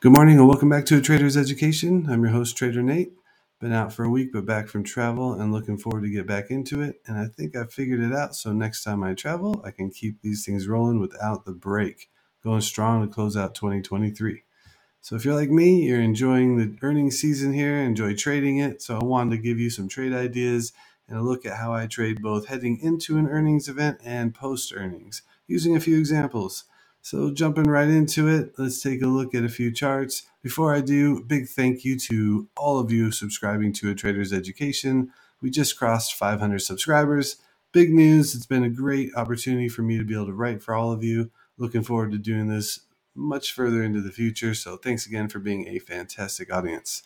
Good morning and welcome back to A Trader's Education. I'm your host, Trader Nate. Been out for a week, but back from travel and looking forward to get back into it. And I think I figured it out. So next time I travel, I can keep these things rolling without the break, going strong to close out 2023. So if you're like me, you're enjoying the earnings season here, enjoy trading it. So I wanted to give you some trade ideas and a look at how I trade both heading into an earnings event and post earnings, using a few examples. So, jumping right into it, let's take a look at a few charts. Before I do, big thank you to all of you subscribing to A Trader's Education. We just crossed 500 subscribers. Big news. It's been a great opportunity for me to be able to write for all of you. Looking forward to doing this much further into the future. So, thanks again for being a fantastic audience.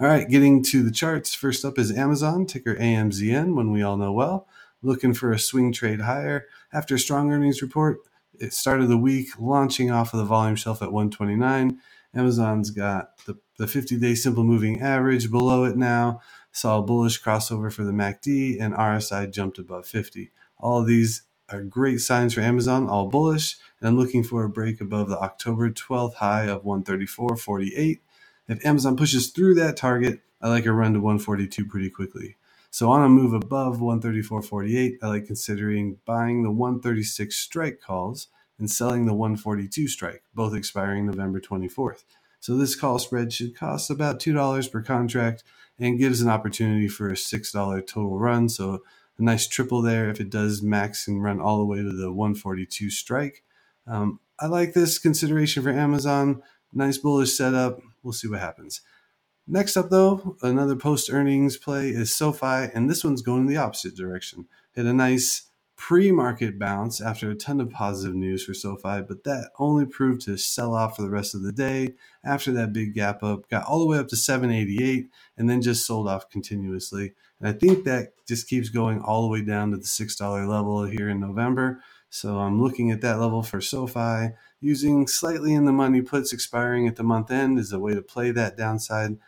All right, getting to the charts. First up is Amazon, ticker AMZN, one we all know well. Looking for a swing trade higher after strong earnings report it started the week launching off of the volume shelf at 129. Amazon's got the, the 50 day simple moving average below it now. Saw a bullish crossover for the MACD and RSI jumped above 50. All of these are great signs for Amazon, all bullish. And I'm looking for a break above the October 12th high of 134.48. If Amazon pushes through that target, I like a run to 142 pretty quickly. So on a move above 134.48, I like considering buying the 136 strike calls and selling the 142 strike, both expiring November 24th. So this call spread should cost about $2 per contract and gives an opportunity for a $6 total run. So a nice triple there if it does max and run all the way to the 142 strike. Um, I like this consideration for Amazon. Nice bullish setup. We'll see what happens. Next up, though, another post earnings play is SoFi, and this one's going the opposite direction. Hit a nice pre market bounce after a ton of positive news for SoFi, but that only proved to sell off for the rest of the day after that big gap up, got all the way up to 788, and then just sold off continuously. And I think that just keeps going all the way down to the $6 level here in November. So I'm looking at that level for SoFi. Using slightly in the money puts expiring at the month end is a way to play that downside.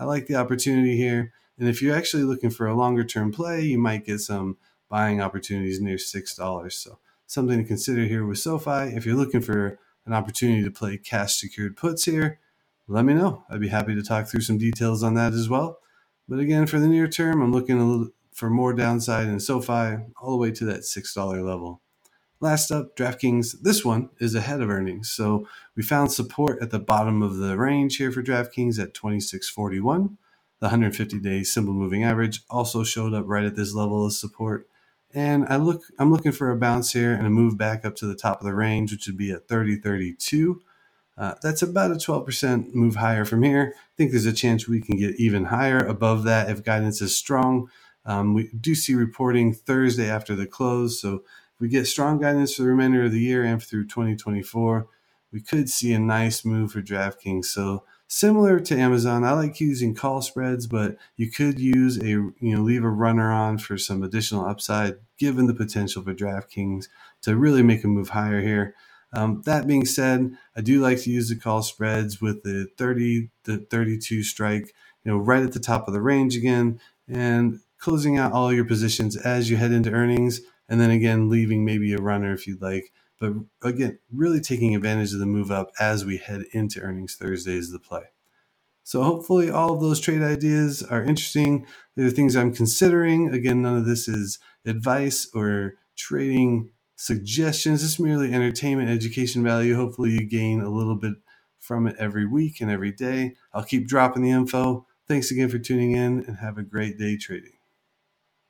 I like the opportunity here. And if you're actually looking for a longer term play, you might get some buying opportunities near $6. So something to consider here with SoFi. If you're looking for an opportunity to play cash secured puts here, let me know. I'd be happy to talk through some details on that as well. But again, for the near term, I'm looking a little for more downside in SoFi all the way to that $6 level. Last up, DraftKings. This one is ahead of earnings. So we found support at the bottom of the range here for DraftKings at 2641. The 150 day simple moving average also showed up right at this level of support. And I look I'm looking for a bounce here and a move back up to the top of the range, which would be at 3032. Uh, that's about a 12% move higher from here. I think there's a chance we can get even higher above that if guidance is strong. Um, we do see reporting Thursday after the close, so we get strong guidance for the remainder of the year and through 2024, we could see a nice move for DraftKings. So similar to Amazon, I like using call spreads, but you could use a you know leave a runner on for some additional upside, given the potential for DraftKings to really make a move higher here. Um, that being said, I do like to use the call spreads with the 30 the 32 strike, you know, right at the top of the range again, and closing out all your positions as you head into earnings and then again leaving maybe a runner if you'd like. But again, really taking advantage of the move up as we head into earnings Thursday is the play. So hopefully all of those trade ideas are interesting. They're things I'm considering. Again, none of this is advice or trading suggestions. It's merely entertainment, education value. Hopefully you gain a little bit from it every week and every day. I'll keep dropping the info. Thanks again for tuning in and have a great day trading.